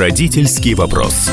Родительский вопрос.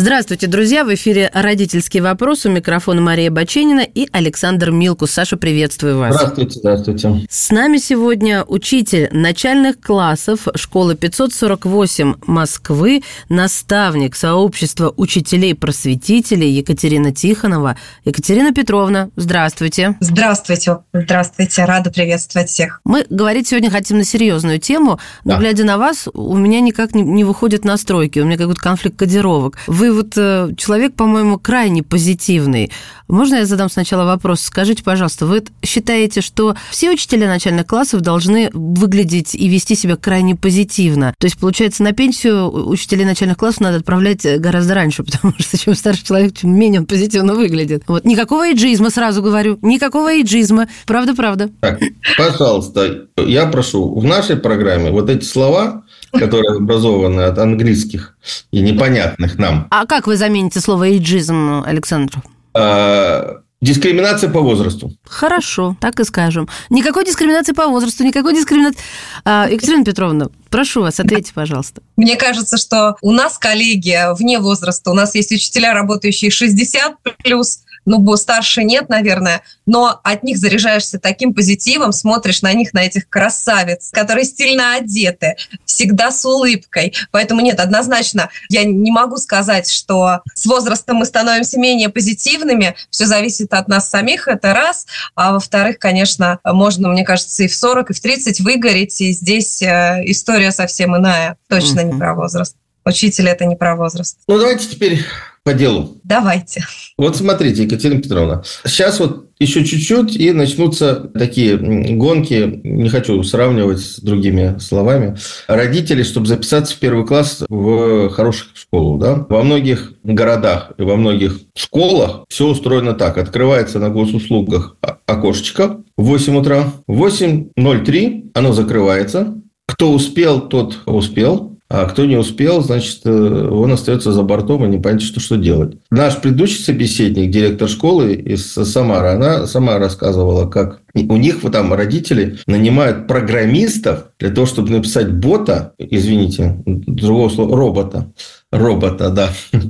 Здравствуйте, друзья! В эфире «Родительский вопрос». У микрофона Мария Баченина и Александр Милкус. Саша, приветствую вас. Здравствуйте, здравствуйте. С нами сегодня учитель начальных классов школы 548 Москвы, наставник сообщества учителей-просветителей Екатерина Тихонова. Екатерина Петровна, здравствуйте. Здравствуйте, здравствуйте, рада приветствовать всех. Мы говорить сегодня хотим на серьезную тему, но, да. глядя на вас, у меня никак не, не выходят настройки, у меня какой-то конфликт кодировок. Вы вот э, человек, по-моему, крайне позитивный. Можно я задам сначала вопрос? Скажите, пожалуйста, вы считаете, что все учителя начальных классов должны выглядеть и вести себя крайне позитивно? То есть, получается, на пенсию учителей начальных классов надо отправлять гораздо раньше, потому что чем старше человек, тем менее он позитивно выглядит. Вот. Никакого эйджизма, сразу говорю. Никакого эйджизма. Правда-правда. Так, пожалуйста, я прошу, в нашей программе вот эти слова которые образованы от английских и непонятных нам. А как вы замените слово «эйджизм», Александр? А, дискриминация по возрасту. Хорошо, так и скажем. Никакой дискриминации по возрасту, никакой дискриминации... А, Екатерина Петровна, прошу вас, ответьте, пожалуйста. Мне кажется, что у нас коллеги вне возраста, у нас есть учителя, работающие 60 плюс, ну, старше нет, наверное, но от них заряжаешься таким позитивом, смотришь на них, на этих красавиц, которые стильно одеты, всегда с улыбкой. Поэтому нет, однозначно, я не могу сказать, что с возрастом мы становимся менее позитивными, все зависит от нас самих, это раз, а во-вторых, конечно, можно, мне кажется, и в 40, и в 30 выгореть, и здесь э, история совсем иная, точно mm-hmm. не про возраст. Учитель это не про возраст. Ну, давайте теперь по делу. Давайте. Вот смотрите, Екатерина Петровна, сейчас вот еще чуть-чуть и начнутся такие гонки, не хочу сравнивать с другими словами, родители, чтобы записаться в первый класс в хорошую школу. Да? Во многих городах и во многих школах все устроено так. Открывается на госуслугах окошечко в 8 утра. В 8.03 оно закрывается. Кто успел, тот успел. А кто не успел, значит, э, он остается за бортом и не понятно, что, что делать. Наш предыдущий собеседник, директор школы из Самары, она сама рассказывала, как у них вот там родители нанимают программистов для того, чтобы написать бота, извините, другого слова, робота, робота, да,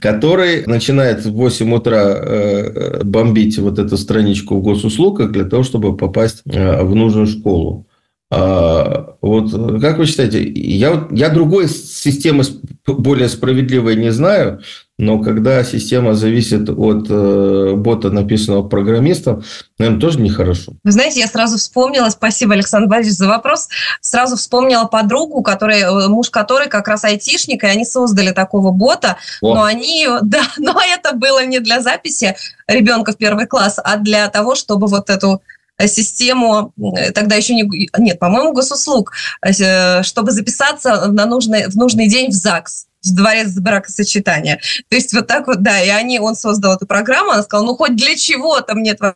который начинает в 8 утра э, бомбить вот эту страничку в госуслугах для того, чтобы попасть э, в нужную школу. А, вот как вы считаете, я, я другой системы более справедливой не знаю, но когда система зависит от э, бота, написанного программистом, наверное, тоже нехорошо. Вы знаете, я сразу вспомнила, спасибо, Александр Борисович, за вопрос, сразу вспомнила подругу, которая, э, муж которой как раз айтишник, и они создали такого бота, О. но они, да, но это было не для записи ребенка в первый класс, а для того, чтобы вот эту систему, э, тогда еще не... Нет, по-моему, госуслуг, э, чтобы записаться на нужный, в нужный день в ЗАГС в дворец бракосочетания. То есть вот так вот, да, и они, он создал эту программу, она сказала, ну хоть для чего-то мне твоя,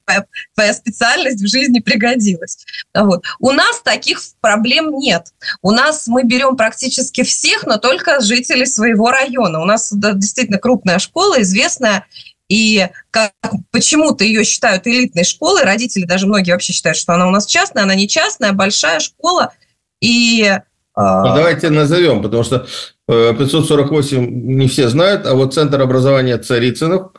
твоя специальность в жизни пригодилась. Вот. У нас таких проблем нет. У нас мы берем практически всех, но только жителей своего района. У нас да, действительно крупная школа, известная, и как, почему-то ее считают элитной школой, родители даже многие вообще считают, что она у нас частная, она не частная, большая школа. И а, ну, давайте назовем, потому что 548 э, не все знают, а вот Центр образования Царицынов,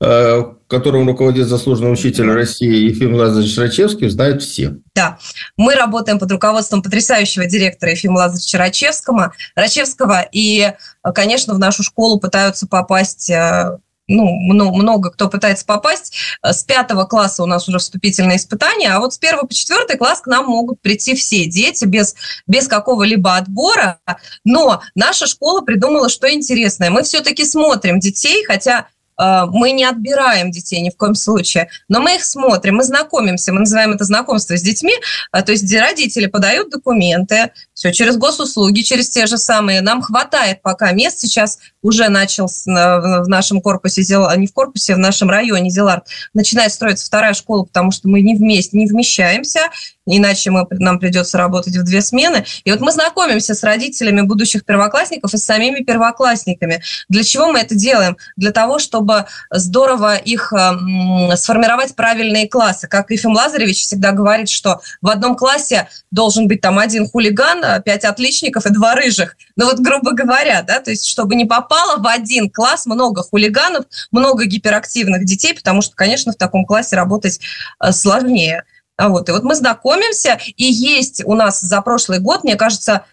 э, которым руководит заслуженный учитель России Ефим Лазаревич Рачевский, знают все. Да, мы работаем под руководством потрясающего директора Ефима Лазаревича Рачевского, Рачевского, и, конечно, в нашу школу пытаются попасть э, ну, много кто пытается попасть. Э, с пятого класса у нас уже вступительные испытания, а вот с первого по четвертый класс к нам могут прийти все дети без, без какого-либо отбора. Но наша школа придумала, что интересное. Мы все-таки смотрим детей, хотя э, мы не отбираем детей ни в коем случае, но мы их смотрим, мы знакомимся, мы называем это знакомство с детьми, э, то есть родители подают документы, все через госуслуги, через те же самые. Нам хватает пока мест. Сейчас уже начал в нашем корпусе, не в корпусе, в нашем районе Зелард, начинает строиться вторая школа, потому что мы не вместе, не вмещаемся, иначе мы, нам придется работать в две смены. И вот мы знакомимся с родителями будущих первоклассников и с самими первоклассниками. Для чего мы это делаем? Для того, чтобы здорово их э, сформировать правильные классы. Как Ефим Лазаревич всегда говорит, что в одном классе должен быть там один хулиган, да, пять отличников и два рыжих. Ну вот, грубо говоря, да, то есть чтобы не попало в один класс много хулиганов, много гиперактивных детей, потому что, конечно, в таком классе работать э, сложнее. Вот. И вот мы знакомимся, и есть у нас за прошлый год, мне кажется,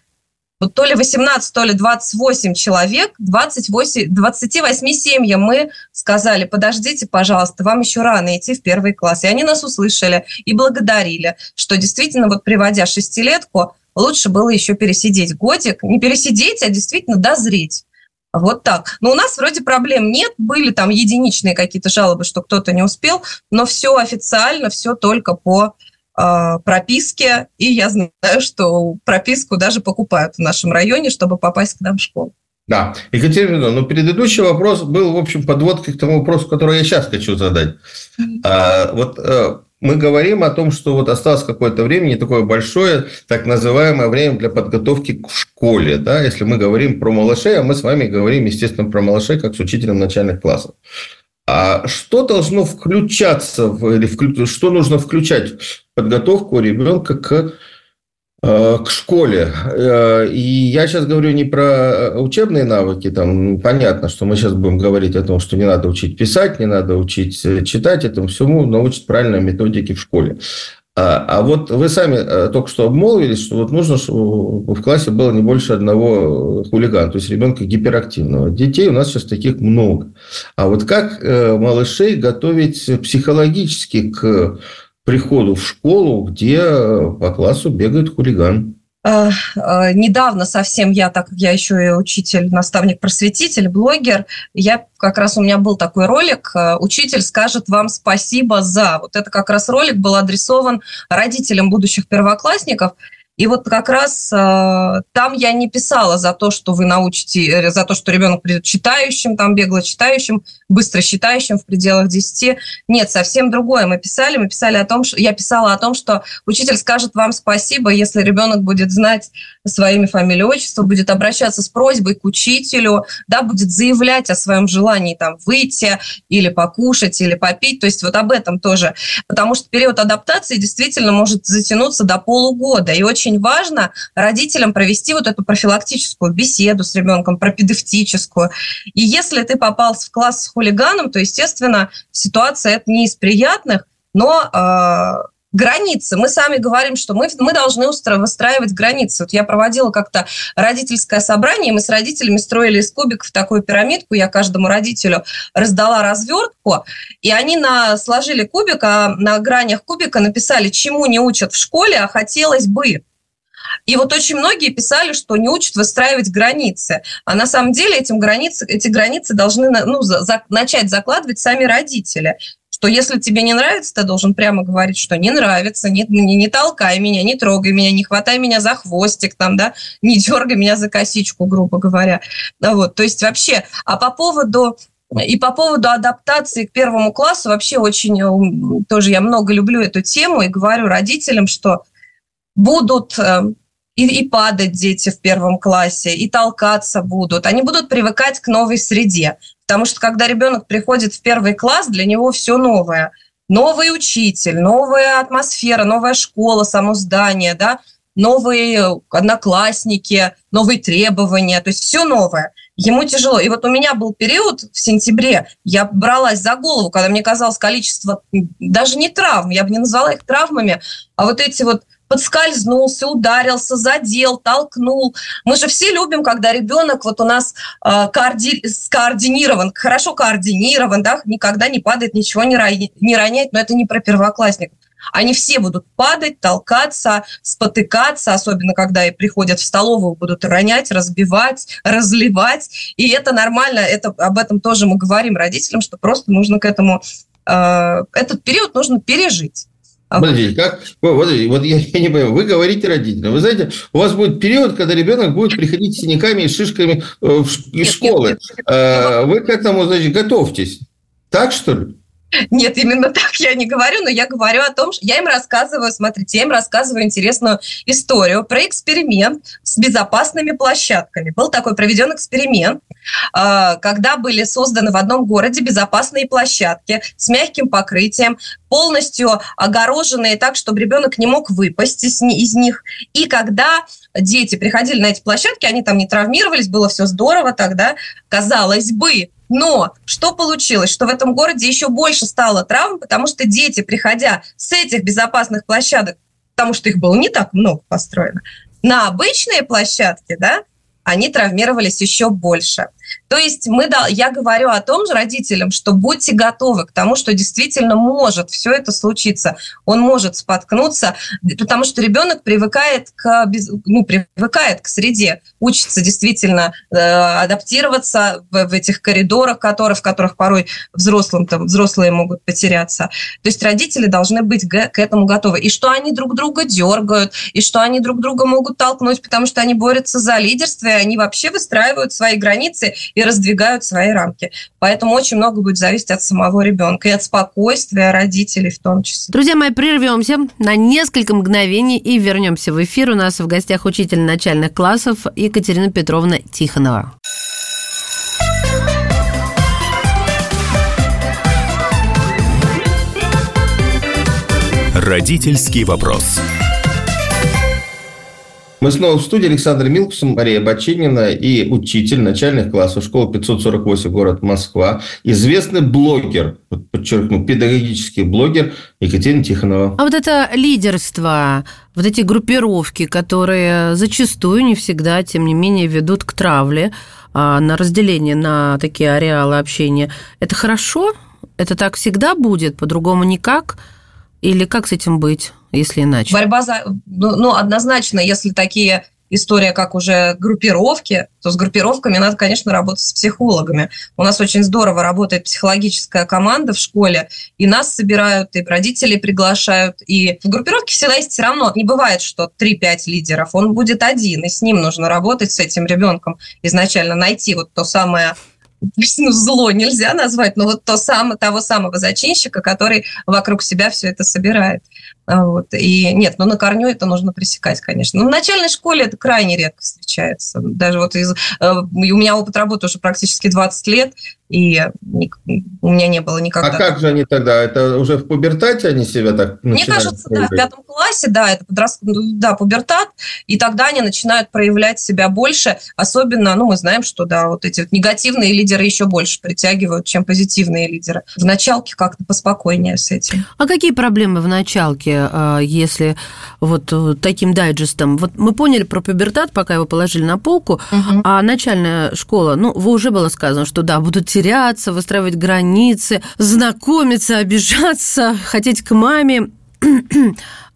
вот то ли 18, то ли 28 человек, 28, 28 семьям мы сказали, подождите, пожалуйста, вам еще рано идти в первый класс. И они нас услышали и благодарили, что действительно, вот приводя шестилетку, лучше было еще пересидеть годик, не пересидеть, а действительно дозреть. Вот так. Но у нас вроде проблем нет, были там единичные какие-то жалобы, что кто-то не успел, но все официально, все только по а, прописке, и я знаю, что прописку даже покупают в нашем районе, чтобы попасть к нам в школу. Да, Екатерина, ну предыдущий вопрос был, в общем, подводкой к тому вопросу, который я сейчас хочу задать. А, вот а, мы говорим о том, что вот осталось какое-то время, не такое большое, так называемое время для подготовки к школе. Да? Если мы говорим про малышей, а мы с вами говорим, естественно, про малышей, как с учителем начальных классов. А что должно включаться, или что нужно включать в подготовку ребенка к, к школе? Э, и я сейчас говорю не про учебные навыки, там понятно, что мы сейчас будем говорить о том, что не надо учить писать, не надо учить э, читать, этому всему научат правильной методике в школе. А, а вот вы сами э, только что обмолвились, что вот нужно, чтобы в классе было не больше одного хулигана, то есть ребенка гиперактивного. Детей у нас сейчас таких много. А вот как э, малышей готовить психологически к приходу в школу, где по классу бегает хулиган? Э, э, недавно совсем я, так как я еще и учитель, наставник, просветитель, блогер, я как раз у меня был такой ролик э, «Учитель скажет вам спасибо за». Вот это как раз ролик был адресован родителям будущих первоклассников – и вот как раз э, там я не писала за то, что вы научите, э, за то, что ребенок придет читающим, там бегло читающим, быстро считающим в пределах 10. Нет, совсем другое. Мы писали, мы писали о том, что я писала о том, что учитель скажет вам спасибо, если ребенок будет знать своими фамилии, отчество, будет обращаться с просьбой к учителю, да, будет заявлять о своем желании там выйти или покушать, или попить. То есть вот об этом тоже. Потому что период адаптации действительно может затянуться до полугода. И очень важно родителям провести вот эту профилактическую беседу с ребенком, пропедевтическую. И если ты попал в класс с хулиганом, то, естественно, ситуация это не из приятных, но э, границы. Мы сами говорим, что мы, мы должны выстраивать границы. Вот я проводила как-то родительское собрание, мы с родителями строили из кубиков такую пирамидку, я каждому родителю раздала развертку, и они на, сложили кубик, а на гранях кубика написали, чему не учат в школе, а хотелось бы. И вот очень многие писали, что не учат выстраивать границы. А на самом деле этим границы, эти границы должны ну, за, начать закладывать сами родители что если тебе не нравится, ты должен прямо говорить, что не нравится, не, не, не толкай меня, не трогай меня, не хватай меня за хвостик, там, да, не дергай меня за косичку, грубо говоря. Вот, то есть вообще, а по поводу и по поводу адаптации к первому классу вообще очень э, тоже я много люблю эту тему и говорю родителям, что будут э, и, и падать дети в первом классе, и толкаться будут. Они будут привыкать к новой среде. Потому что когда ребенок приходит в первый класс, для него все новое. Новый учитель, новая атмосфера, новая школа, само здание, да, новые одноклассники, новые требования, то есть все новое. Ему тяжело. И вот у меня был период в сентябре, я бралась за голову, когда мне казалось количество, даже не травм, я бы не назвала их травмами, а вот эти вот подскользнулся, ударился, задел, толкнул. Мы же все любим, когда ребенок вот у нас э, коорди... скоординирован, хорошо координирован, да, никогда не падает, ничего не, роня... не роняет, но это не про первоклассников. Они все будут падать, толкаться, спотыкаться, особенно когда и приходят в столовую, будут ронять, разбивать, разливать. И это нормально, это, об этом тоже мы говорим родителям, что просто нужно к этому, э, этот период нужно пережить. А подождите, как? Вот, вот я, я не понимаю, вы говорите родителям. Вы знаете, у вас будет период, когда ребенок будет приходить с синяками и шишками э, из школы. Нет. Вы к этому, значит, готовьтесь. Так, что ли? Нет, именно так я не говорю, но я говорю о том, что я им рассказываю, смотрите, я им рассказываю интересную историю про эксперимент с безопасными площадками. Был такой проведен эксперимент, а, когда были созданы в одном городе безопасные площадки с мягким покрытием, полностью огороженные так, чтобы ребенок не мог выпасть из, из них. И когда дети приходили на эти площадки, они там не травмировались, было все здорово тогда, казалось бы. Но что получилось? Что в этом городе еще больше стало травм, потому что дети, приходя с этих безопасных площадок, потому что их было не так много построено, на обычные площадки, да, они травмировались еще больше. То есть мы, да, я говорю о том же родителям, что будьте готовы к тому, что действительно может все это случиться. Он может споткнуться, потому что ребенок привыкает к, ну, привыкает к среде, учится действительно э, адаптироваться в, в этих коридорах, которые, в которых порой взрослым, там, взрослые могут потеряться. То есть родители должны быть к этому готовы. И что они друг друга дергают, и что они друг друга могут толкнуть, потому что они борются за лидерство, и они вообще выстраивают свои границы и раздвигают свои рамки. Поэтому очень много будет зависеть от самого ребенка и от спокойствия родителей в том числе. Друзья мои, прервемся на несколько мгновений и вернемся в эфир. У нас в гостях учитель начальных классов Екатерина Петровна Тихонова. Родительский вопрос. Мы снова в студии. Александр Милкус, Мария Бочинина и учитель начальных классов школы 548, город Москва. Известный блогер, подчеркну, педагогический блогер Екатерина Тихонова. А вот это лидерство, вот эти группировки, которые зачастую, не всегда, тем не менее, ведут к травле, а, на разделение на такие ареалы общения, это хорошо? Это так всегда будет, по-другому никак? Или как с этим быть? если иначе? Борьба за... Ну, ну, однозначно, если такие история, как уже группировки, то с группировками надо, конечно, работать с психологами. У нас очень здорово работает психологическая команда в школе, и нас собирают, и родителей приглашают, и в группировке всегда есть все равно, не бывает, что 3-5 лидеров, он будет один, и с ним нужно работать, с этим ребенком, изначально найти вот то самое ну, зло нельзя назвать, но вот то самое, того самого зачинщика, который вокруг себя все это собирает. А, вот. И нет, ну на корню это нужно пресекать, конечно. Но в начальной школе это крайне редко встречается. Даже вот из... Э, у меня опыт работы уже практически 20 лет, и у меня не было никогда. А как же они тогда? Это уже в пубертате они себя так Мне кажется, проявлять? да, в пятом классе, да, это подраст... да, пубертат, и тогда они начинают проявлять себя больше, особенно, ну, мы знаем, что, да, вот эти вот негативные лидеры еще больше притягивают, чем позитивные лидеры. В началке как-то поспокойнее с этим. А какие проблемы в началке, а, если вот э, таким дайджестом? Вот мы поняли про пубертат, пока его положили на полку, угу. а начальная школа, ну, вы уже было сказано, что, да, будут теряться, выстраивать границы, знакомиться, обижаться, хотеть к маме.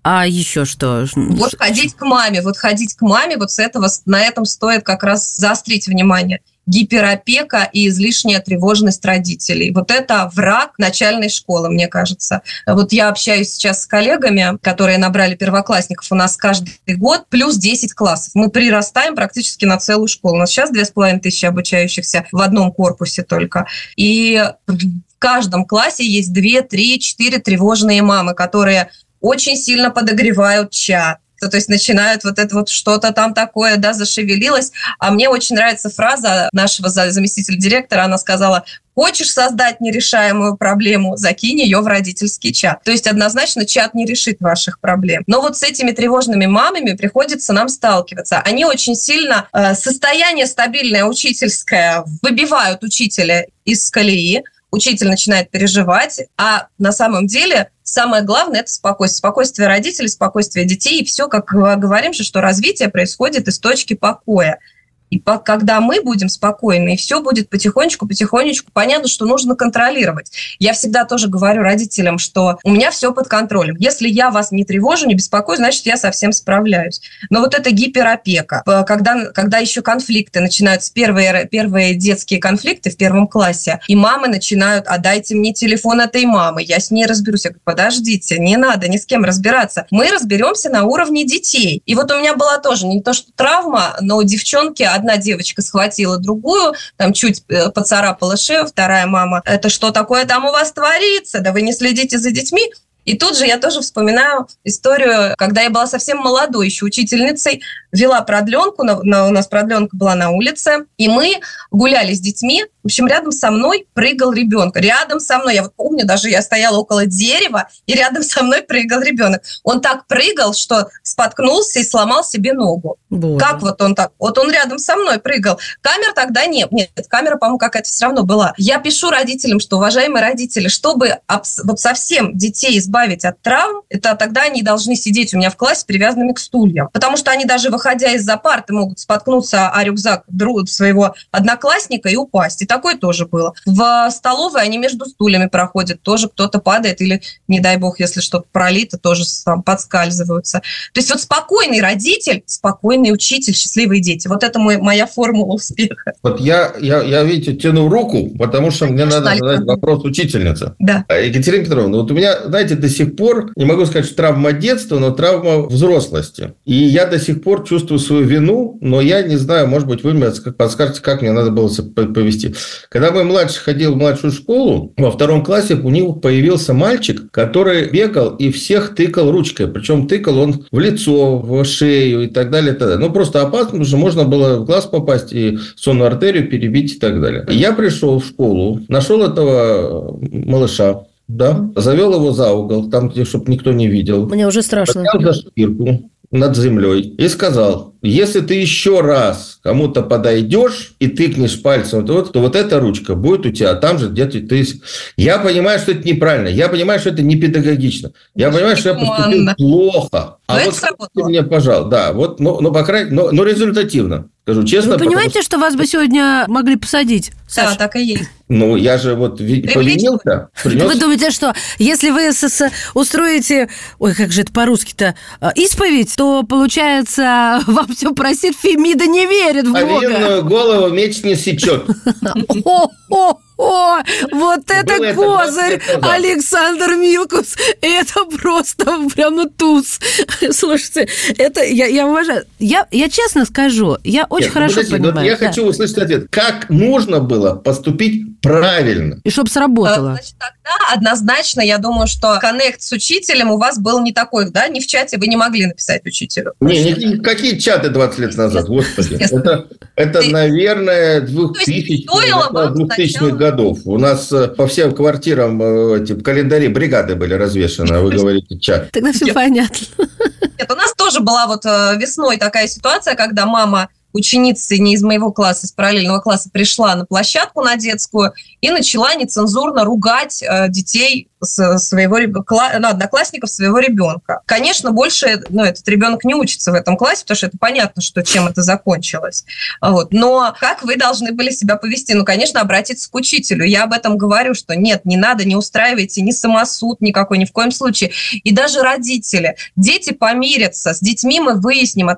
А еще что? Вот ходить к маме, вот ходить к маме, вот с этого, на этом стоит как раз заострить внимание гиперопека и излишняя тревожность родителей. Вот это враг начальной школы, мне кажется. Вот я общаюсь сейчас с коллегами, которые набрали первоклассников у нас каждый год, плюс 10 классов. Мы прирастаем практически на целую школу. У нас сейчас 2500 обучающихся в одном корпусе только. И в каждом классе есть 2, 3, 4 тревожные мамы, которые очень сильно подогревают чат, то, то есть начинают вот это вот что-то там такое, да, зашевелилось. А мне очень нравится фраза нашего заместителя директора, она сказала, Хочешь создать нерешаемую проблему, закинь ее в родительский чат. То есть однозначно чат не решит ваших проблем. Но вот с этими тревожными мамами приходится нам сталкиваться. Они очень сильно э, состояние стабильное учительское выбивают учителя из колеи, учитель начинает переживать, а на самом деле самое главное – это спокойствие. Спокойствие родителей, спокойствие детей. И все, как говорим же, что развитие происходит из точки покоя. И по, когда мы будем спокойны, и все будет потихонечку, потихонечку, понятно, что нужно контролировать. Я всегда тоже говорю родителям, что у меня все под контролем. Если я вас не тревожу, не беспокою, значит, я совсем справляюсь. Но вот эта гиперопека, когда, когда еще конфликты начинаются, первые, первые детские конфликты в первом классе, и мамы начинают, а дайте мне телефон этой мамы, я с ней разберусь. Я говорю, подождите, не надо ни с кем разбираться. Мы разберемся на уровне детей. И вот у меня была тоже не то, что травма, но девчонки одна девочка схватила другую, там чуть э, поцарапала шею, вторая мама, это что такое там у вас творится? Да вы не следите за детьми? И тут же я тоже вспоминаю историю, когда я была совсем молодой еще учительницей, вела продленку, на, на, у нас продленка была на улице, и мы гуляли с детьми, В общем, рядом со мной прыгал ребенок. Рядом со мной, я вот помню, даже я стояла около дерева, и рядом со мной прыгал ребенок. Он так прыгал, что споткнулся и сломал себе ногу. Боже. Как вот он так? Вот он рядом со мной прыгал. Камер тогда нет. Нет, камера, по-моему, какая-то все равно была. Я пишу родителям, что, уважаемые родители, чтобы вот совсем детей избавить от травм, это тогда они должны сидеть у меня в классе привязанными к стульям. Потому что они даже выходя из-за парты могут споткнуться о рюкзак друг своего одноклассника и упасть. И такое тоже было. В столовой они между стульями проходят, тоже кто-то падает или, не дай бог, если что-то пролито, тоже там подскальзываются. То есть вот спокойный родитель, спокойный учитель, счастливые дети. Вот это мой, моя формула успеха. Вот я, я, я, видите, тяну руку, потому что мне надо задать вопрос учительнице. Да. Екатерина Петровна, вот у меня, знаете, до сих пор, не могу сказать, что травма детства, но травма взрослости. И я до сих пор чувствую свою вину, но я не знаю, может быть, вы мне подскажете, как мне надо было повести. Когда мой младший ходил в младшую школу, во втором классе у него появился мальчик, который бегал и всех тыкал ручкой. Причем тыкал он в лицо, в шею и так далее. И так далее. Ну, просто опасно, потому что можно было в глаз попасть и сонную артерию перебить и так далее. Я пришел в школу, нашел этого малыша, да, завел его за угол, там, где, чтобы никто не видел. Мне уже страшно. за шкирку над землей и сказал, если ты еще раз кому-то подойдешь и тыкнешь пальцем, то вот, то вот эта ручка будет у тебя там же, где ты... Я понимаю, что это неправильно, я понимаю, что это не педагогично, я понимаю, что я поступил плохо. А но вот ты мне, пожалуйста, да, вот, ну, ну по крайней мере, но, но результативно. Скажу честно. Вы понимаете, что... что вас бы сегодня могли посадить? Саша? Да, так и есть. Ну, я же вот повинился. Принес... Вы думаете, что если вы устроите, ой, как же это по-русски-то, э, исповедь, то, получается, вам все просит, Фемида не верит в Бога. Повинную голову меч не сечет. О, вот это Было козырь, это Александр Милкус. Это просто прямо туз. Слушайте, это я, я уважаю. Я, я честно скажу, я очень Нет, хорошо подожди, понимаю. Я да. хочу услышать ответ. Как нужно было поступить правильно? И чтобы сработало. Значит, тогда однозначно, я думаю, что коннект с учителем у вас был не такой, да? Не в чате вы не могли написать учителю. Не, не какие чаты 20 лет назад, господи. Это, это наверное, 2000-х годов. У нас э, по всем квартирам э, эти календари бригады были развешаны, а вы говорите чат. Тогда все понятно. Нет, у нас тоже была вот э, весной такая ситуация, когда мама ученицы не из моего класса, из параллельного класса пришла на площадку на детскую и начала нецензурно ругать детей своего ну, одноклассников своего ребенка. Конечно, больше ну, этот ребенок не учится в этом классе, потому что это понятно, что чем это закончилось. Вот. Но как вы должны были себя повести? Ну, конечно, обратиться к учителю. Я об этом говорю, что нет, не надо, не устраивайте ни самосуд никакой, ни в коем случае. И даже родители. Дети помирятся, с детьми мы выясним,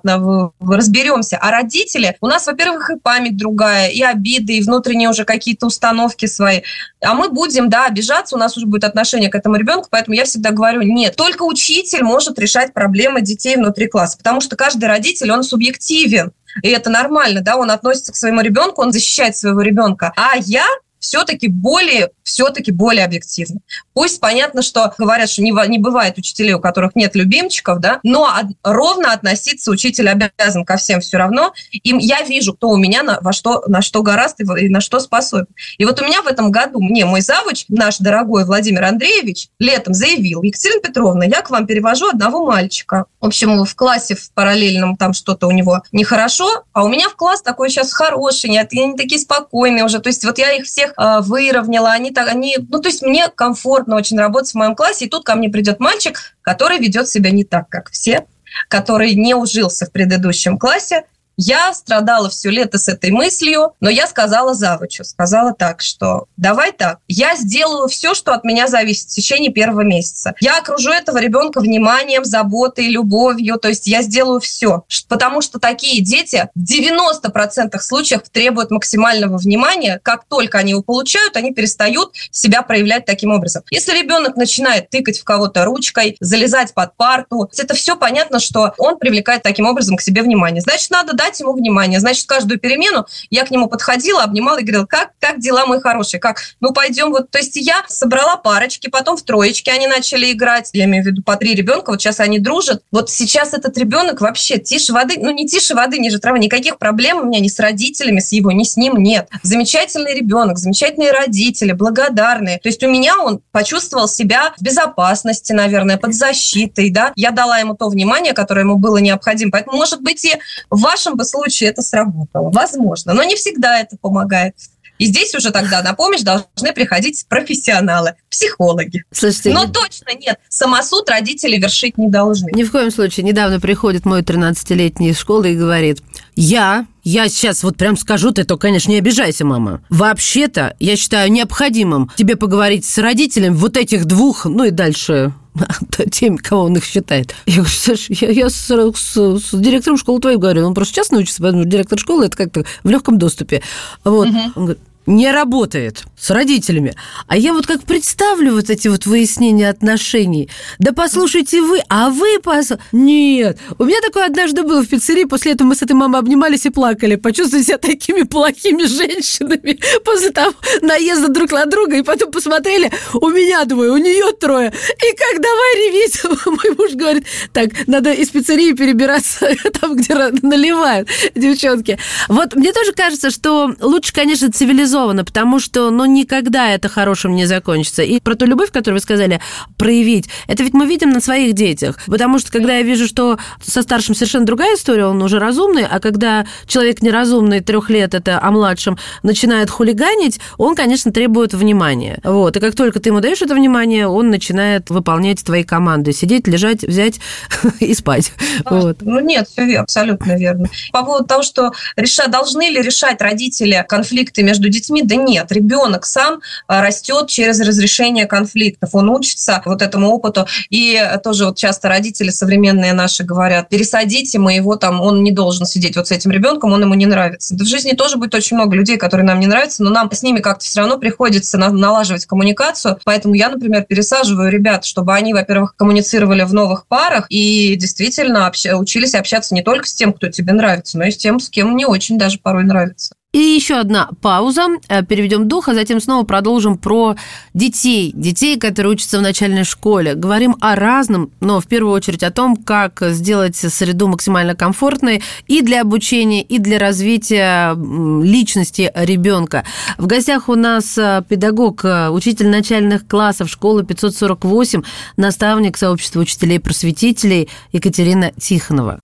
разберемся. А родители, у нас, во-первых, и память другая, и обиды, и внутренние уже какие-то установки свои. А мы будем, да, обижаться, у нас уже будет отношение отношение к этому ребенку, поэтому я всегда говорю, нет, только учитель может решать проблемы детей внутри класса, потому что каждый родитель, он субъективен, и это нормально, да, он относится к своему ребенку, он защищает своего ребенка. А я все-таки более, все-таки более объективно. Пусть понятно, что говорят, что не, не бывает учителей, у которых нет любимчиков, да, но от, ровно относиться учитель обязан ко всем все равно. И я вижу, кто у меня на, во что, на что гораст и, и на что способен. И вот у меня в этом году, мне мой завуч, наш дорогой Владимир Андреевич, летом заявил, Екатерина Петровна, я к вам перевожу одного мальчика. В общем, в классе в параллельном там что-то у него нехорошо, а у меня в класс такой сейчас хороший, они такие спокойные уже. То есть вот я их всех э, выровняла, они так, они, ну, то есть мне комфортно очень работать в моем классе, и тут ко мне придет мальчик, который ведет себя не так, как все, который не ужился в предыдущем классе, я страдала все лето с этой мыслью, но я сказала завучу, сказала так, что давай так, я сделаю все, что от меня зависит в течение первого месяца. Я окружу этого ребенка вниманием, заботой, любовью, то есть я сделаю все, потому что такие дети в 90% случаев требуют максимального внимания, как только они его получают, они перестают себя проявлять таким образом. Если ребенок начинает тыкать в кого-то ручкой, залезать под парту, это все понятно, что он привлекает таким образом к себе внимание. Значит, надо дать уделять ему внимание. Значит, каждую перемену я к нему подходила, обнимала и говорила, как, как дела, мой хороший, как, ну, пойдем. Вот, то есть я собрала парочки, потом в троечке они начали играть. Я имею в виду по три ребенка, вот сейчас они дружат. Вот сейчас этот ребенок вообще тише воды, ну, не тише воды, ниже травы, никаких проблем у меня ни с родителями, с его, ни с ним нет. Замечательный ребенок, замечательные родители, благодарные. То есть у меня он почувствовал себя в безопасности, наверное, под защитой, да. Я дала ему то внимание, которое ему было необходимо. Поэтому, может быть, и в вашем бы случае это сработало. Возможно. Но не всегда это помогает. И здесь уже тогда на помощь должны приходить профессионалы, психологи. Слушайте, Но точно нет, самосуд родители вершить не должны. Ни в коем случае. Недавно приходит мой 13-летний из школы и говорит, я я сейчас вот прям скажу, ты то, конечно, не обижайся, мама. Вообще-то, я считаю необходимым тебе поговорить с родителями вот этих двух, ну и дальше теми, кого он их считает. Я говорю, Саш, я, я с, с, с директором школы твоей говорю, он просто частно учится, поэтому директор школы это как-то в легком доступе. Вот. Угу. Он говорит, не работает с родителями. А я вот как представлю вот эти вот выяснения отношений. Да послушайте вы, а вы пос... Нет. У меня такое однажды было в пиццерии. После этого мы с этой мамой обнимались и плакали. Почувствовали себя такими плохими женщинами после того наезда друг на друга. И потом посмотрели, у меня двое, у нее трое. И как давай реветь, мой муж говорит, так, надо из пиццерии перебираться там, где наливают девчонки. Вот мне тоже кажется, что лучше, конечно, цивилизованно цивилизованно, потому что, ну, никогда это хорошим не закончится. И про ту любовь, которую вы сказали, проявить, это ведь мы видим на своих детях. Потому что, когда я вижу, что со старшим совершенно другая история, он уже разумный, а когда человек неразумный, трех лет это, а младшим начинает хулиганить, он, конечно, требует внимания. Вот. И как только ты ему даешь это внимание, он начинает выполнять твои команды. Сидеть, лежать, взять и спать. Вот. Ну, нет, все абсолютно верно. По поводу того, что решать, должны ли решать родители конфликты между детьми, детьми? Да нет, ребенок сам а, растет через разрешение конфликтов, он учится вот этому опыту. И тоже вот часто родители современные наши говорят, пересадите моего там, он не должен сидеть вот с этим ребенком, он ему не нравится. Да в жизни тоже будет очень много людей, которые нам не нравятся, но нам с ними как-то все равно приходится налаживать коммуникацию. Поэтому я, например, пересаживаю ребят, чтобы они, во-первых, коммуницировали в новых парах и действительно общ... учились общаться не только с тем, кто тебе нравится, но и с тем, с кем не очень даже порой нравится. И еще одна пауза, э, переведем дух, а затем снова продолжим про детей, детей, которые учатся в начальной школе. Говорим о разном, но в первую очередь о том, как сделать среду максимально комфортной и для обучения, и для развития личности ребенка. В гостях у нас э, педагог, э, учитель начальных классов школы 548, наставник сообщества учителей-просветителей Екатерина Тихонова.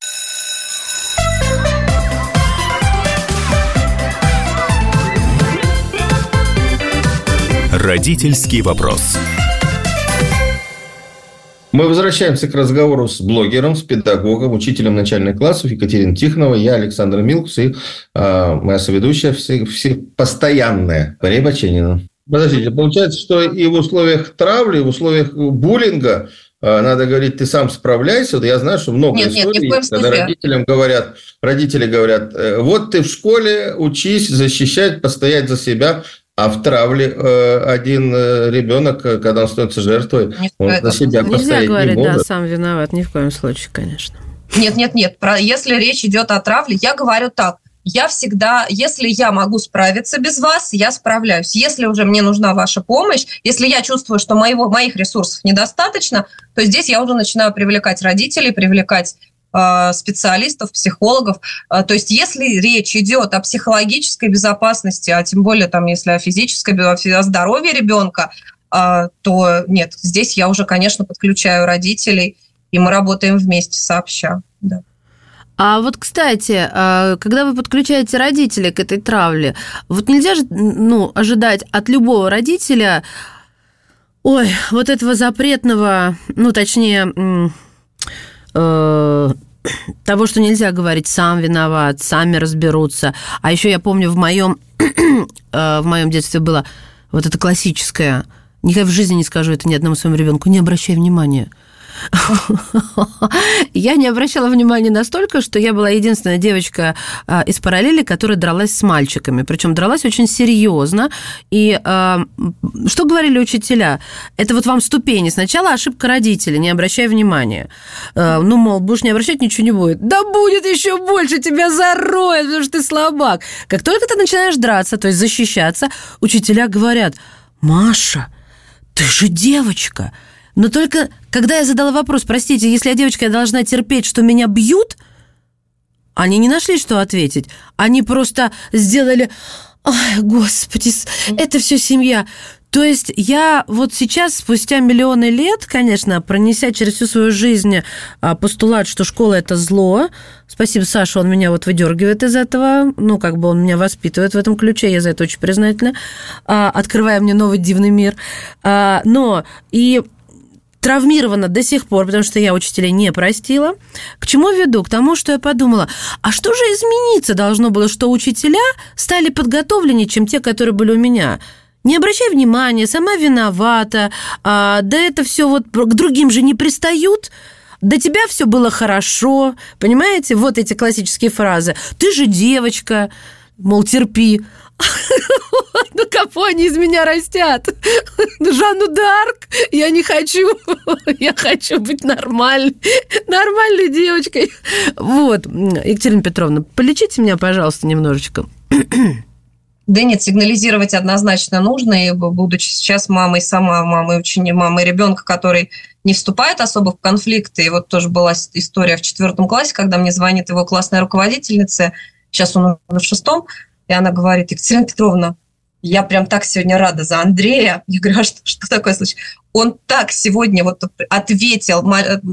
Родительский вопрос. Мы возвращаемся к разговору с блогером, с педагогом, учителем начальных классов Екатериной Тихоновой. Я Александр Милкус и э, моя соведущая все, все постоянная Мария Баченина. Подождите, получается, что и в условиях травли, и в условиях буллинга а, надо говорить, ты сам справляйся. Вот я знаю, что много нет, историй, нет, когда родителям говорят, родители говорят, «Э, вот ты в школе, учись защищать, постоять за себя, а в травле э, один э, ребенок, э, когда он становится жертвой, он за себя Нельзя постоять говорить, не может. да, сам виноват, ни в коем случае, конечно. Нет, нет, нет. Про, если речь идет о травле, я говорю так. Я всегда, если я могу справиться без вас, я справляюсь. Если уже мне нужна ваша помощь, если я чувствую, что моего, моих ресурсов недостаточно, то здесь я уже начинаю привлекать родителей, привлекать специалистов, психологов. Э, то есть если речь идет о психологической безопасности, а тем более там, если о физической, о здоровье ребенка, э, то нет, здесь я уже, конечно, подключаю родителей, и мы работаем вместе сообща. Да. А вот, кстати, когда вы подключаете родителей к этой травле, вот нельзя же ну, ожидать от любого родителя, ой, вот этого запретного, ну, точнее, э, того, что нельзя говорить сам виноват, сами разберутся. А еще я помню в моем э, в моем детстве было вот это классическое. Никогда в жизни не скажу это ни одному своему ребенку. Не обращай внимания. Я не обращала внимания настолько, что я была единственная девочка а, из параллели, которая дралась с мальчиками. Причем дралась очень серьезно. И а, что говорили учителя? Это вот вам ступени. Сначала ошибка родителей, не обращай внимания. А, ну, мол, будешь не обращать, ничего не будет. Да будет еще больше, тебя зароет, потому что ты слабак. Как только ты начинаешь драться, то есть защищаться, учителя говорят, Маша, ты же девочка. Но только когда я задала вопрос, простите, если я девочка, я должна терпеть, что меня бьют, они не нашли, что ответить. Они просто сделали... Ай, господи, это все семья. То есть я вот сейчас, спустя миллионы лет, конечно, пронеся через всю свою жизнь а, постулат, что школа – это зло, спасибо Саша, он меня вот выдергивает из этого, ну, как бы он меня воспитывает в этом ключе, я за это очень признательна, а, открывая мне новый дивный мир. А, но и травмирована до сих пор, потому что я учителей не простила. К чему веду? К тому, что я подумала, а что же измениться должно было, что учителя стали подготовленнее, чем те, которые были у меня? Не обращай внимания, сама виновата, а, да это все вот к другим же не пристают. До тебя все было хорошо, понимаете? Вот эти классические фразы. Ты же девочка, мол, терпи. Ну, кого они из меня растят? Жанну Дарк? Я не хочу. Я хочу быть нормальной, нормальной девочкой. Вот, Екатерина Петровна, полечите меня, пожалуйста, немножечко. Да нет, сигнализировать однозначно нужно, и будучи сейчас мамой, сама мамой, очень мамой ребенка, который не вступает особо в конфликты. И вот тоже была история в четвертом классе, когда мне звонит его классная руководительница, сейчас он в шестом, и она говорит, Екатерина Петровна, я прям так сегодня рада за Андрея. Я говорю, а что, что такое случай? Он так сегодня вот ответил,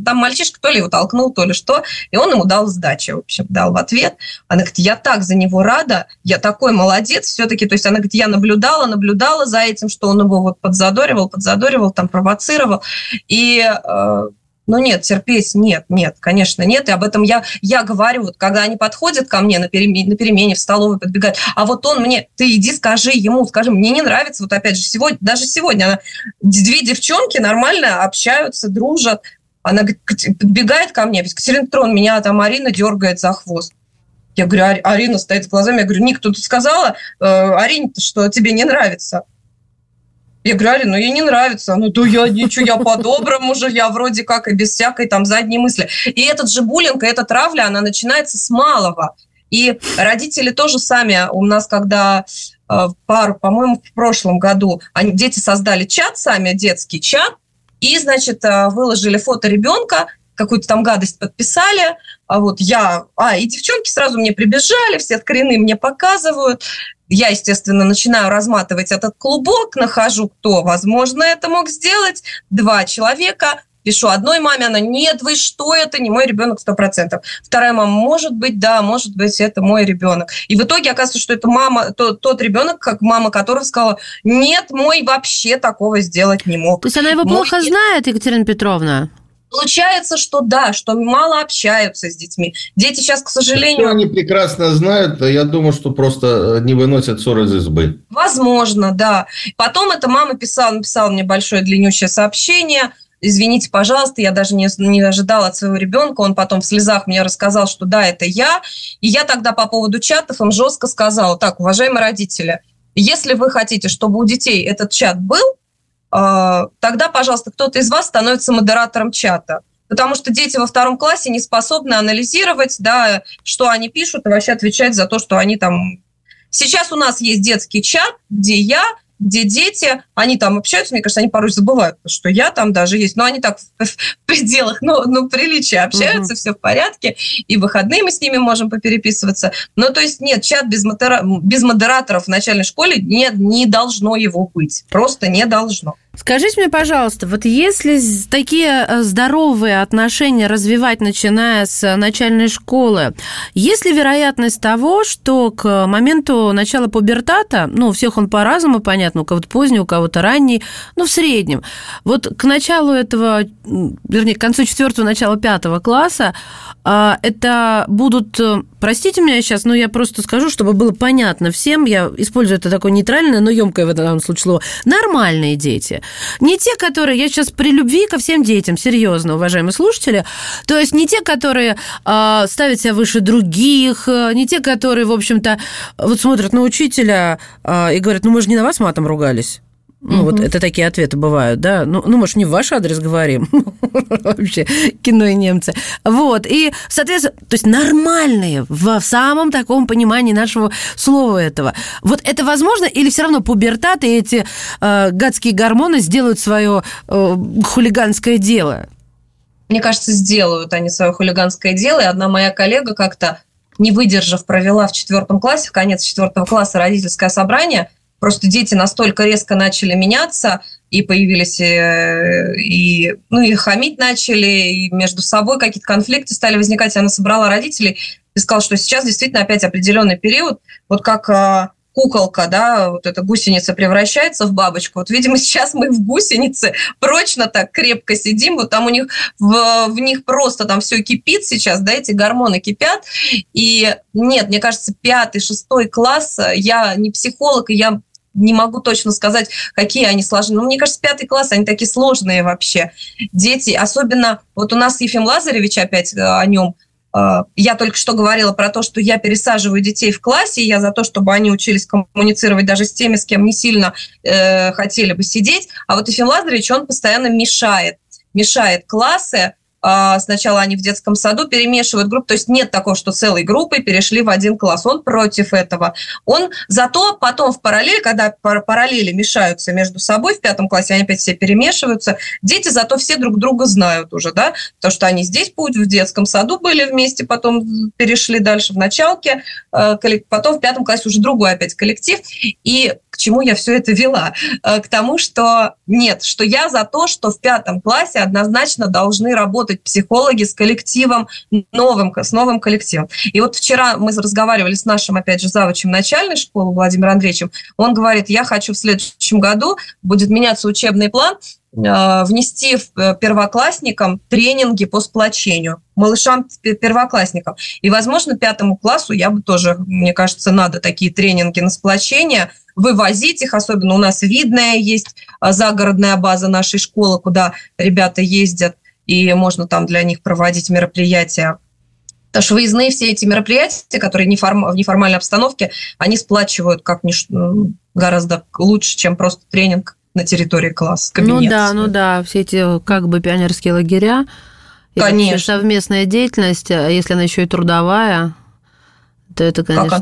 там мальчишка то ли его толкнул, то ли что, и он ему дал сдачу, в общем, дал в ответ. Она говорит, я так за него рада, я такой молодец все-таки. То есть она говорит, я наблюдала, наблюдала за этим, что он его вот подзадоривал, подзадоривал, там провоцировал. И э, ну нет, терпеть нет, нет, конечно, нет. И об этом я, я говорю, вот когда они подходят ко мне на перемене, на перемене в столовой, подбегают, а вот он мне, ты иди скажи ему, скажи, мне не нравится, вот опять же, сегодня, даже сегодня она, две девчонки нормально общаются, дружат, она подбегает ко мне, Екатерина Петровна, меня там Арина дергает за хвост. Я говорю, Арина стоит с глазами, я говорю, Ник, тут сказала, э, Арине, что тебе не нравится. Я говорю, ну ей не нравится. Ну, то я ничего, я по-доброму же, я вроде как и без всякой там задней мысли. И этот же буллинг, и эта травля, она начинается с малого. И родители тоже сами, у нас когда э, пару, по-моему, в прошлом году они, дети создали чат сами, детский чат, и, значит, э, выложили фото ребенка, какую-то там гадость подписали, а вот я, а, и девчонки сразу мне прибежали, все скрины мне показывают, я, естественно, начинаю разматывать этот клубок, нахожу, кто, возможно, это мог сделать. Два человека, пишу одной маме, она, нет, вы что, это не мой ребенок сто процентов. Вторая мама, может быть, да, может быть, это мой ребенок. И в итоге оказывается, что это мама, то, тот ребенок, как мама которого сказала, нет, мой вообще такого сделать не мог. То есть она его мой плохо знает, Екатерина Петровна? Получается, что да, что мало общаются с детьми. Дети сейчас, к сожалению... Что они прекрасно знают, я думаю, что просто э, не выносят ссор из избы. Возможно, да. Потом эта мама писала, написала мне большое длиннющее сообщение, извините, пожалуйста, я даже не, не ожидала от своего ребенка, он потом в слезах мне рассказал, что да, это я. И я тогда по поводу чатов им жестко сказала, так, уважаемые родители, если вы хотите, чтобы у детей этот чат был, а, тогда, пожалуйста, кто-то из вас становится модератором чата. Потому что дети во втором классе не способны анализировать, да, что они пишут, и вообще отвечать за то, что они там... Сейчас у нас есть детский чат, где я где дети, они там общаются, мне кажется, они порой забывают, что я там даже есть, но они так в, в пределах, ну, ну, приличия общаются, угу. все в порядке, и в выходные мы с ними можем попереписываться. Ну, то есть нет, чат без, модера... без модераторов в начальной школе нет, не должно его быть, просто не должно. Скажите мне, пожалуйста, вот если такие э, здоровые отношения развивать, начиная с начальной школы, есть ли вероятность того, что к моменту начала пубертата, ну, у всех он по-разному, понятно, у кого-то поздний, у кого-то ранний, ну, в среднем, вот к началу этого, вернее, к концу четвертого, начала пятого класса, а, это будут, э, простите меня сейчас, но я просто скажу, чтобы было понятно всем, я использую это такое нейтральное, но емкое в этом случае слово, нормальные дети. Не те, которые, я сейчас при любви ко всем детям, серьезно, уважаемые слушатели, то есть не те, которые э, ставят себя выше других, э, не те, которые, в общем-то, вот смотрят на учителя э, и говорят, ну мы же не на вас матом ругались. Ну, угу. вот это такие ответы бывают, да. Ну, ну, может, не в ваш адрес говорим. Вообще, кино и немцы. Вот. И, соответственно, то есть нормальные в самом таком понимании нашего слова этого. Вот это возможно или все равно пубертат и эти э, гадские гормоны сделают свое э, хулиганское дело? Мне кажется, сделают они свое хулиганское дело. И одна моя коллега как-то, не выдержав, провела в четвертом классе, в конец четвертого класса родительское собрание – Просто дети настолько резко начали меняться, и появились э, и, ну, и хамить начали, и между собой какие-то конфликты стали возникать. Она собрала родителей и сказала, что сейчас действительно опять определенный период, вот как а, куколка, да, вот эта гусеница превращается в бабочку. Вот, видимо, сейчас мы в гусенице прочно так крепко сидим, вот там у них, в, в них просто там все кипит сейчас, да, эти гормоны кипят. И нет, мне кажется, пятый, шестой класс, я не психолог, и я не могу точно сказать, какие они сложные. Но мне кажется, пятый класс, они такие сложные вообще. Дети, особенно, вот у нас Ефим Лазаревич, опять э, о нем, э, я только что говорила про то, что я пересаживаю детей в классе, и я за то, чтобы они учились коммуницировать даже с теми, с кем не сильно э, хотели бы сидеть. А вот Ефим Лазаревич, он постоянно мешает, мешает классы, сначала они в детском саду перемешивают группы, то есть нет такого, что целой группой перешли в один класс. Он против этого. Он зато потом в параллели, когда параллели мешаются между собой в пятом классе, они опять все перемешиваются, дети зато все друг друга знают уже, да, то что они здесь путь в детском саду были вместе, потом перешли дальше в началке, э, потом в пятом классе уже другой опять коллектив. И к чему я все это вела? Э, к тому, что нет, что я за то, что в пятом классе однозначно должны работать психологи с коллективом новым, с новым коллективом. И вот вчера мы разговаривали с нашим, опять же, завучем начальной школы Владимиром Андреевичем. Он говорит, я хочу в следующем году, будет меняться учебный план, э, внести э, первоклассникам тренинги по сплочению, малышам первоклассникам. И, возможно, пятому классу я бы тоже, мне кажется, надо такие тренинги на сплочение, вывозить их, особенно у нас видная есть а, загородная база нашей школы, куда ребята ездят, и можно там для них проводить мероприятия. Потому что выездные все эти мероприятия, которые неформ, в неформальной обстановке, они сплачивают как ни, гораздо лучше, чем просто тренинг на территории класса. Кабинет. Ну да, ну да, все эти как бы пионерские лагеря. Конечно. совместная деятельность, а если она еще и трудовая, то это, конечно... Как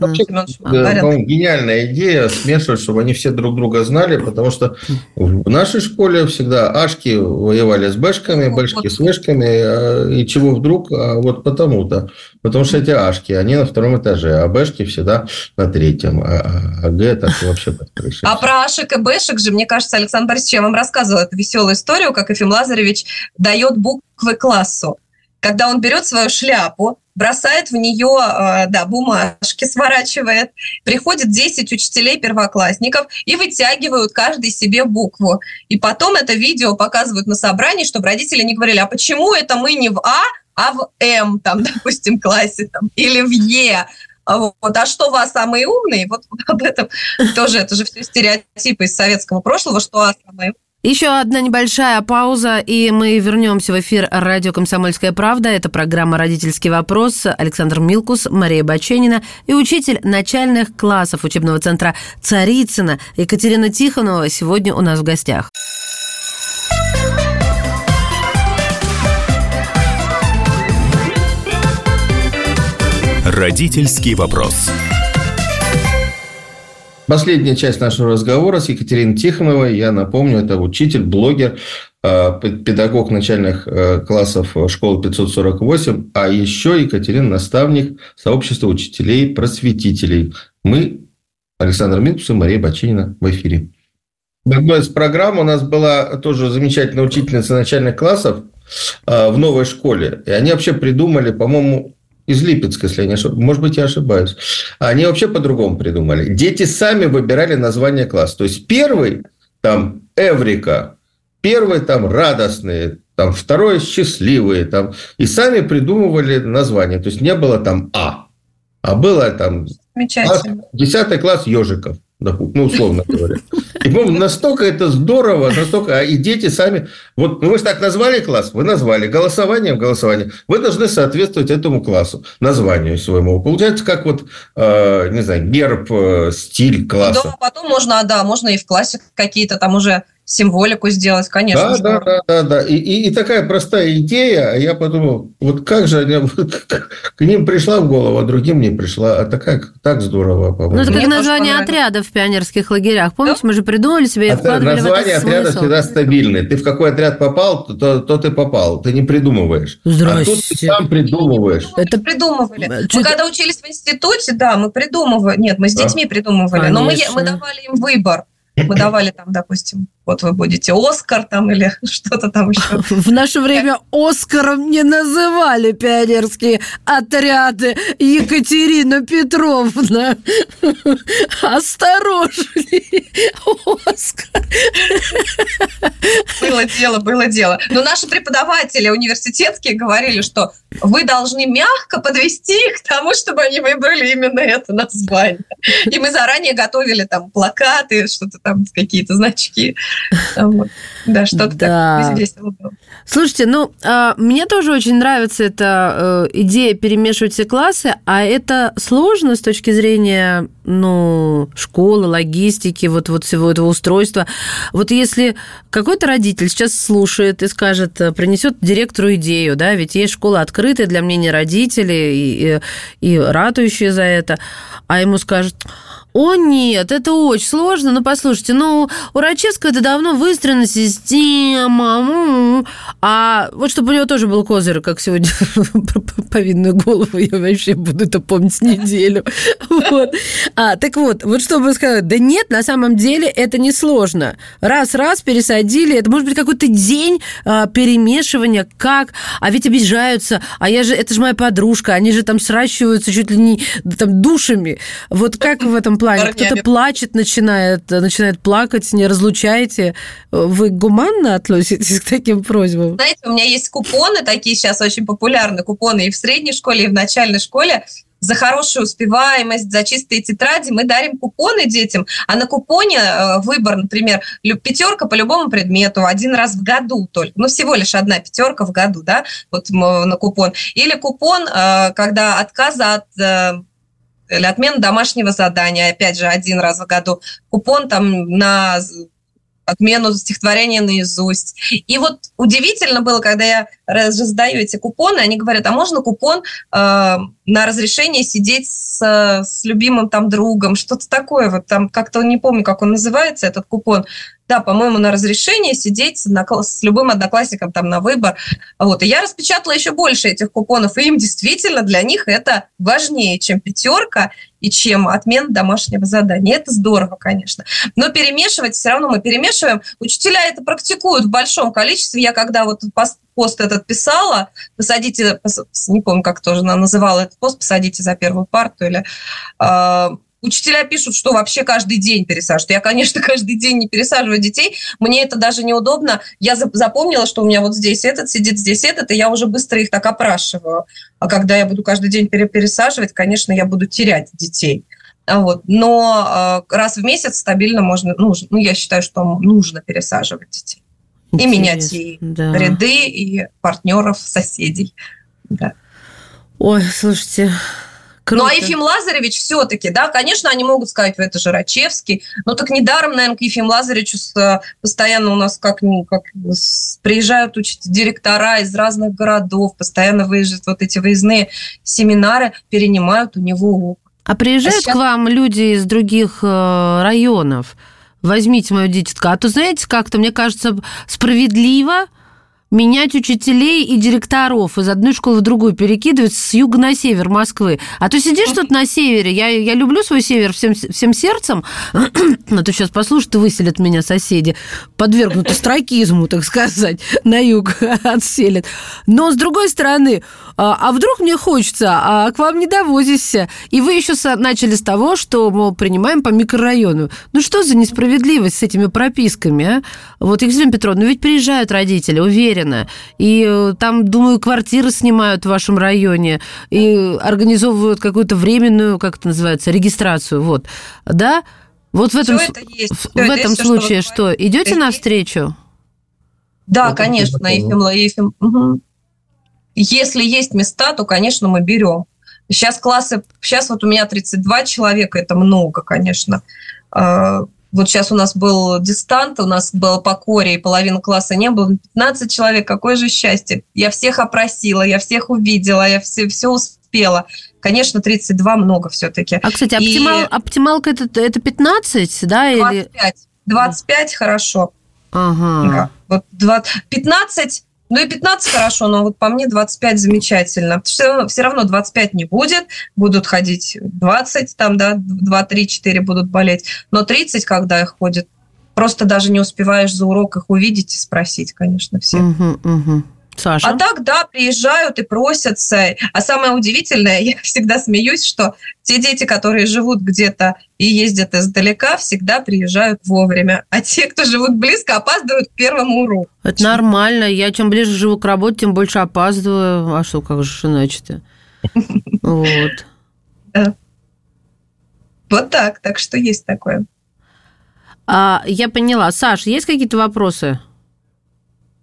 да, ну, гениальная идея смешивать, чтобы они все друг друга знали, потому что в нашей школе всегда ашки воевали с бэшками, ну, бэшки вот. с вешками, а, и чего вдруг, а вот потому-то. Потому что эти ашки, они на втором этаже, а бэшки всегда на третьем, а, а г так вообще под крышей. А про ашек и бэшек же, мне кажется, Александр Борисович, я вам рассказывал эту веселую историю, как Ефим Лазаревич дает буквы классу. Когда он берет свою шляпу, бросает в нее э, да, бумажки, сворачивает. Приходит 10 учителей первоклассников и вытягивают каждый себе букву. И потом это видео показывают на собрании, чтобы родители не говорили, а почему это мы не в А, а в М, там, допустим, классе, там, или в Е. А вот. А что вас самые умные? Вот об этом тоже, это же все стереотипы из советского прошлого, что А самые умные еще одна небольшая пауза, и мы вернемся в эфир радио «Комсомольская правда». Это программа «Родительский вопрос». Александр Милкус, Мария Баченина и учитель начальных классов учебного центра Царицына Екатерина Тихонова сегодня у нас в гостях. Родительский вопрос. Последняя часть нашего разговора с Екатериной Тихоновой. Я напомню, это учитель, блогер, э, педагог начальных э, классов школы 548, а еще Екатерина – наставник сообщества учителей-просветителей. Мы, Александр Минкус и Мария Бачинина в эфире. В одной из программ у нас была тоже замечательная учительница начальных классов э, в новой школе. И они вообще придумали, по-моему, из Липецка, если я не ошибаюсь. Может быть, я ошибаюсь. Они вообще по-другому придумали. Дети сами выбирали название класса. То есть, первый там Эврика, первый там радостные, там второй счастливые, там, и сами придумывали название. То есть, не было там А, а было там 10 класс ежиков. Ну, условно говоря. И, по настолько это здорово, настолько... А и дети сами... Вот ну, вы же так назвали класс, вы назвали. Голосование в голосовании. Вы должны соответствовать этому классу, названию своему. Получается, как вот, э, не знаю, герб, э, стиль класса. Да, потом можно, да, можно и в классе какие-то там уже символику сделать, конечно. Да, да, да, да, да. И, и, и такая простая идея, а я подумал, вот как же они, к ним пришла в голову, а другим не пришла, а такая так здорово, по-моему. Ну, это как название отрядов в пионерских лагерях. Помните, да? мы же придумали себе и вкладывали Название в это отряда всегда стабильное. Ты в какой отряд попал, то, то, то ты попал. Ты не придумываешь. Здрасте. А тут ты сам придумываешь. Это придумывали. Мы когда учились в институте, да, мы придумывали. Нет, мы с детьми да? придумывали, Конечно. но мы, мы давали им выбор. Мы давали там, допустим, вот вы будете Оскар там или что-то там еще. В наше время Оскаром не называли пионерские отряды Екатерина Петровна. Осторожней, Оскар. Было дело, было дело. Но наши преподаватели университетские говорили, что вы должны мягко подвести их к тому, чтобы они выбрали именно это название. И мы заранее готовили там плакаты, что-то там, какие-то значки. Да, что-то да. так весело было. Слушайте, ну, а, мне тоже очень нравится эта э, идея перемешивать все классы, а это сложно с точки зрения, ну, школы, логистики, вот, вот всего этого устройства. Вот если какой-то родитель сейчас слушает и скажет, э, принесет директору идею, да, ведь есть школа открытая для мнения родителей и, и, и ратующие за это, а ему скажут, о, нет, это очень сложно. Ну, послушайте, ну, у Рачевского это давно выстроена система. А вот чтобы у него тоже был козырь, как сегодня повинную голову, я вообще буду это помнить неделю. Вот. А, так вот, вот чтобы сказать, да нет, на самом деле это не сложно. Раз-раз пересадили, это может быть какой-то день а, перемешивания, как, а ведь обижаются, а я же, это же моя подружка, они же там сращиваются чуть ли не там душами. Вот как в этом плане? Кто-то плачет, начинает, начинает плакать, не разлучаете. Вы гуманно относитесь к таким просьбам? Знаете, у меня есть купоны, такие сейчас очень популярны, купоны и в средней школе, и в начальной школе за хорошую успеваемость, за чистые тетради мы дарим купоны детям, а на купоне э, выбор, например, пятерка по любому предмету один раз в году только, ну всего лишь одна пятерка в году, да, вот на купон, или купон, э, когда отказа от э, или отмена домашнего задания, опять же, один раз в году, купон там на отмену стихотворения наизусть. И вот удивительно было, когда я раздаю эти купоны, они говорят, а можно купон э, на разрешение сидеть с, с любимым там другом, что-то такое, вот там как-то не помню, как он называется, этот купон, да, по-моему, на разрешение сидеть с, с любым одноклассником там на выбор. Вот. И я распечатала еще больше этих купонов, и им действительно для них это важнее, чем пятерка и чем отмена домашнего задания. Это здорово, конечно. Но перемешивать все равно мы перемешиваем. Учителя это практикуют в большом количестве. Я когда вот пост этот писала, посадите, не помню, как тоже она называла этот пост, посадите за первую парту или а, Учителя пишут, что вообще каждый день пересаживают. Я, конечно, каждый день не пересаживаю детей. Мне это даже неудобно. Я запомнила, что у меня вот здесь этот сидит, здесь этот, и я уже быстро их так опрашиваю. А когда я буду каждый день пересаживать, конечно, я буду терять детей. А вот. Но э, раз в месяц стабильно можно, нужно, ну, я считаю, что нужно пересаживать детей. Интересно, и менять и да. ряды, и партнеров, соседей. Да. Ой, слушайте, Круто. Ну, а Ефим Лазаревич все-таки, да, конечно, они могут сказать, это же Рачевский, но так недаром, наверное, к Ефиму Лазаревичу э, постоянно у нас как, ну, как приезжают учить директора из разных городов, постоянно выезжают вот эти выездные семинары, перенимают у него опыт. А приезжают а сейчас... к вам люди из других э, районов? Возьмите мою дитятку. А то, знаете, как-то, мне кажется, справедливо – менять учителей и директоров из одной школы в другую, перекидывать с юга на север Москвы. А то сидишь тут на севере, я, я люблю свой север всем, всем сердцем, но ты сейчас послушай, ты выселят меня соседи, подвергнут астракизму, так сказать, на юг отселят. Но, с другой стороны, а, а вдруг мне хочется, а к вам не довозишься? И вы еще начали с того, что, мол, принимаем по микрорайону. Ну что за несправедливость с этими прописками, а? Вот, Екатерина Петровна, ну ведь приезжают родители, уверен, уверена. И э, там, думаю, квартиры снимают в вашем районе и организовывают какую-то временную, как это называется, регистрацию. Вот. Да? Вот в этом, это есть, в, в этом есть, случае что, что идете навстречу? Да, вот конечно, Ефим, Ефим. Угу. Если есть места, то, конечно, мы берем. Сейчас классы, сейчас вот у меня 32 человека, это много, конечно. А, вот сейчас у нас был дистант, у нас было по коре, и половины класса не было. 15 человек, какое же счастье. Я всех опросила, я всех увидела, я все, все успела. Конечно, 32 много все-таки. А, кстати, оптимал, и... оптималка это, это 15, да? 25. Или... 25 хорошо. Ага. Да. Вот 20, 15 ну и 15 хорошо, но вот по мне 25 замечательно. Все все равно 25 не будет, будут ходить 20, там, да, 2, 3, 4 будут болеть. Но 30, когда их ходит, просто даже не успеваешь за урок их увидеть и спросить, конечно, все. Угу, угу. Саша? А так, да, приезжают и просятся. А самое удивительное, я всегда смеюсь, что те дети, которые живут где-то и ездят издалека, всегда приезжают вовремя. А те, кто живут близко, опаздывают к первому уроку. Это нормально. Я чем ближе живу к работе, тем больше опаздываю. А что, как же иначе-то? Вот. Вот так. Так что есть такое. А, я поняла. Саш, есть какие-то вопросы?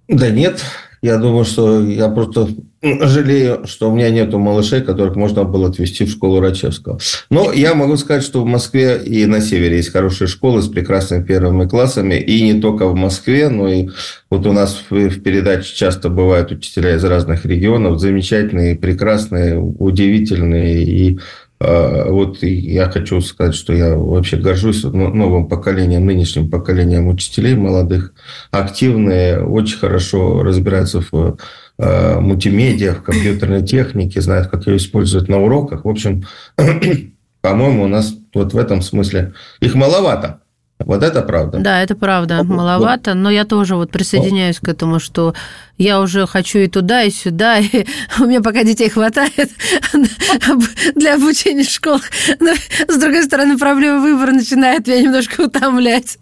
Да нет. Я думаю, что я просто жалею, что у меня нету малышей, которых можно было отвезти в школу Рачевского. Но я могу сказать, что в Москве и на севере есть хорошие школы с прекрасными первыми классами. И не только в Москве, но и вот у нас в, передаче часто бывают учителя из разных регионов. Замечательные, прекрасные, удивительные и вот я хочу сказать, что я вообще горжусь новым поколением, нынешним поколением учителей молодых, активные, очень хорошо разбираются в а, мультимедиа, в компьютерной технике, знают, как ее использовать на уроках. В общем, по-моему, у нас вот в этом смысле их маловато. Вот это правда. Да, это правда, маловато, но я тоже вот присоединяюсь к этому, что я уже хочу и туда, и сюда, и у меня пока детей хватает для обучения в школах. Но, с другой стороны, проблема выбора начинает меня немножко утомлять.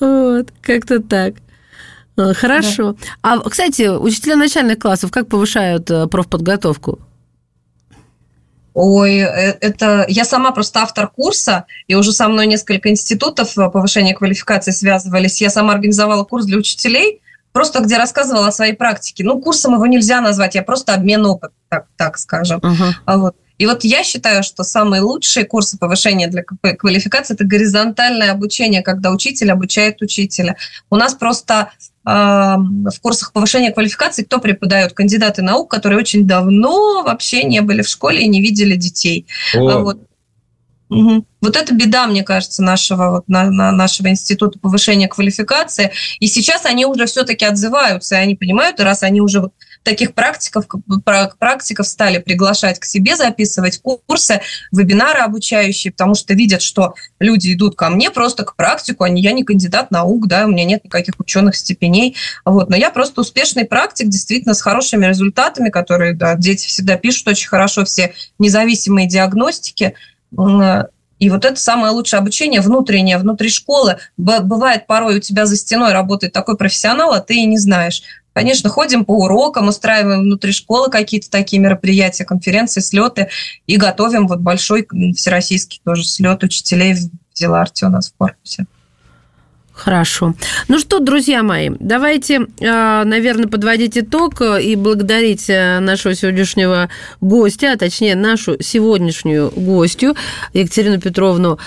Вот, как-то так. А, хорошо. Да. А, кстати, учителя начальных классов как повышают э, профподготовку? Ой, э, это я сама просто автор курса, и уже со мной несколько институтов повышения квалификации связывались. Я сама организовала курс для учителей, просто где рассказывала о своей практике. Ну, курсом его нельзя назвать, я просто обмен опытом, так, так скажем. Uh-huh. Вот. И вот я считаю, что самые лучшие курсы повышения для квалификации – это горизонтальное обучение, когда учитель обучает учителя. У нас просто в курсах повышения квалификации кто преподает? Кандидаты наук, которые очень давно вообще не были в школе и не видели детей. О. Вот. Угу. Вот это беда, мне кажется, нашего, вот, на, на нашего института повышения квалификации. И сейчас они уже все-таки отзываются, и они понимают, и раз они уже вот таких практиков, практиков стали приглашать к себе, записывать курсы, вебинары обучающие, потому что видят, что люди идут ко мне просто к практику, а не я не кандидат наук, да, у меня нет никаких ученых степеней, вот, но я просто успешный практик, действительно, с хорошими результатами, которые, да, дети всегда пишут очень хорошо, все независимые диагностики, и вот это самое лучшее обучение внутреннее, внутри школы. Бывает порой у тебя за стеной работает такой профессионал, а ты и не знаешь. Конечно, ходим по урокам, устраиваем внутри школы какие-то такие мероприятия, конференции, слеты и готовим вот большой всероссийский тоже слет учителей в Зеларте у нас в корпусе. Хорошо. Ну что, друзья мои, давайте, а, наверное, подводить итог и благодарить э, нашего сегодняшнего гостя, а точнее нашу сегодняшнюю гостью Екатерину Петровну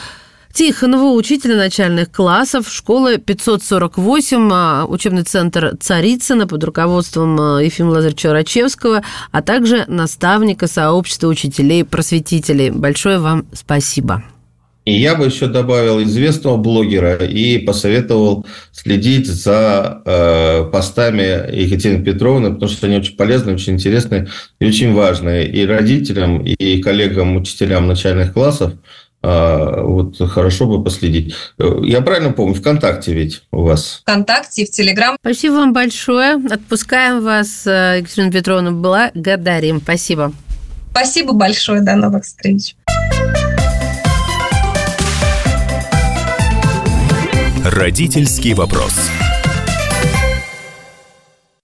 Тихонова, учителя начальных классов, школы 548, а, учебный центр Царицына под руководством а, Ефима Лазаревича Рачевского, а также наставника сообщества учителей-просветителей. Большое вам спасибо. И я бы еще добавил известного блогера и посоветовал следить за э, постами Екатерины Петровны, потому что они очень полезные, очень интересные и очень важные и родителям, и коллегам, учителям начальных классов. А, вот хорошо бы последить. Я правильно помню, ВКонтакте ведь у вас? ВКонтакте и в Телеграм. Спасибо вам большое. Отпускаем вас, э, Екатерина Петровна, благодарим. Спасибо. Спасибо большое. До новых встреч. Родительский вопрос.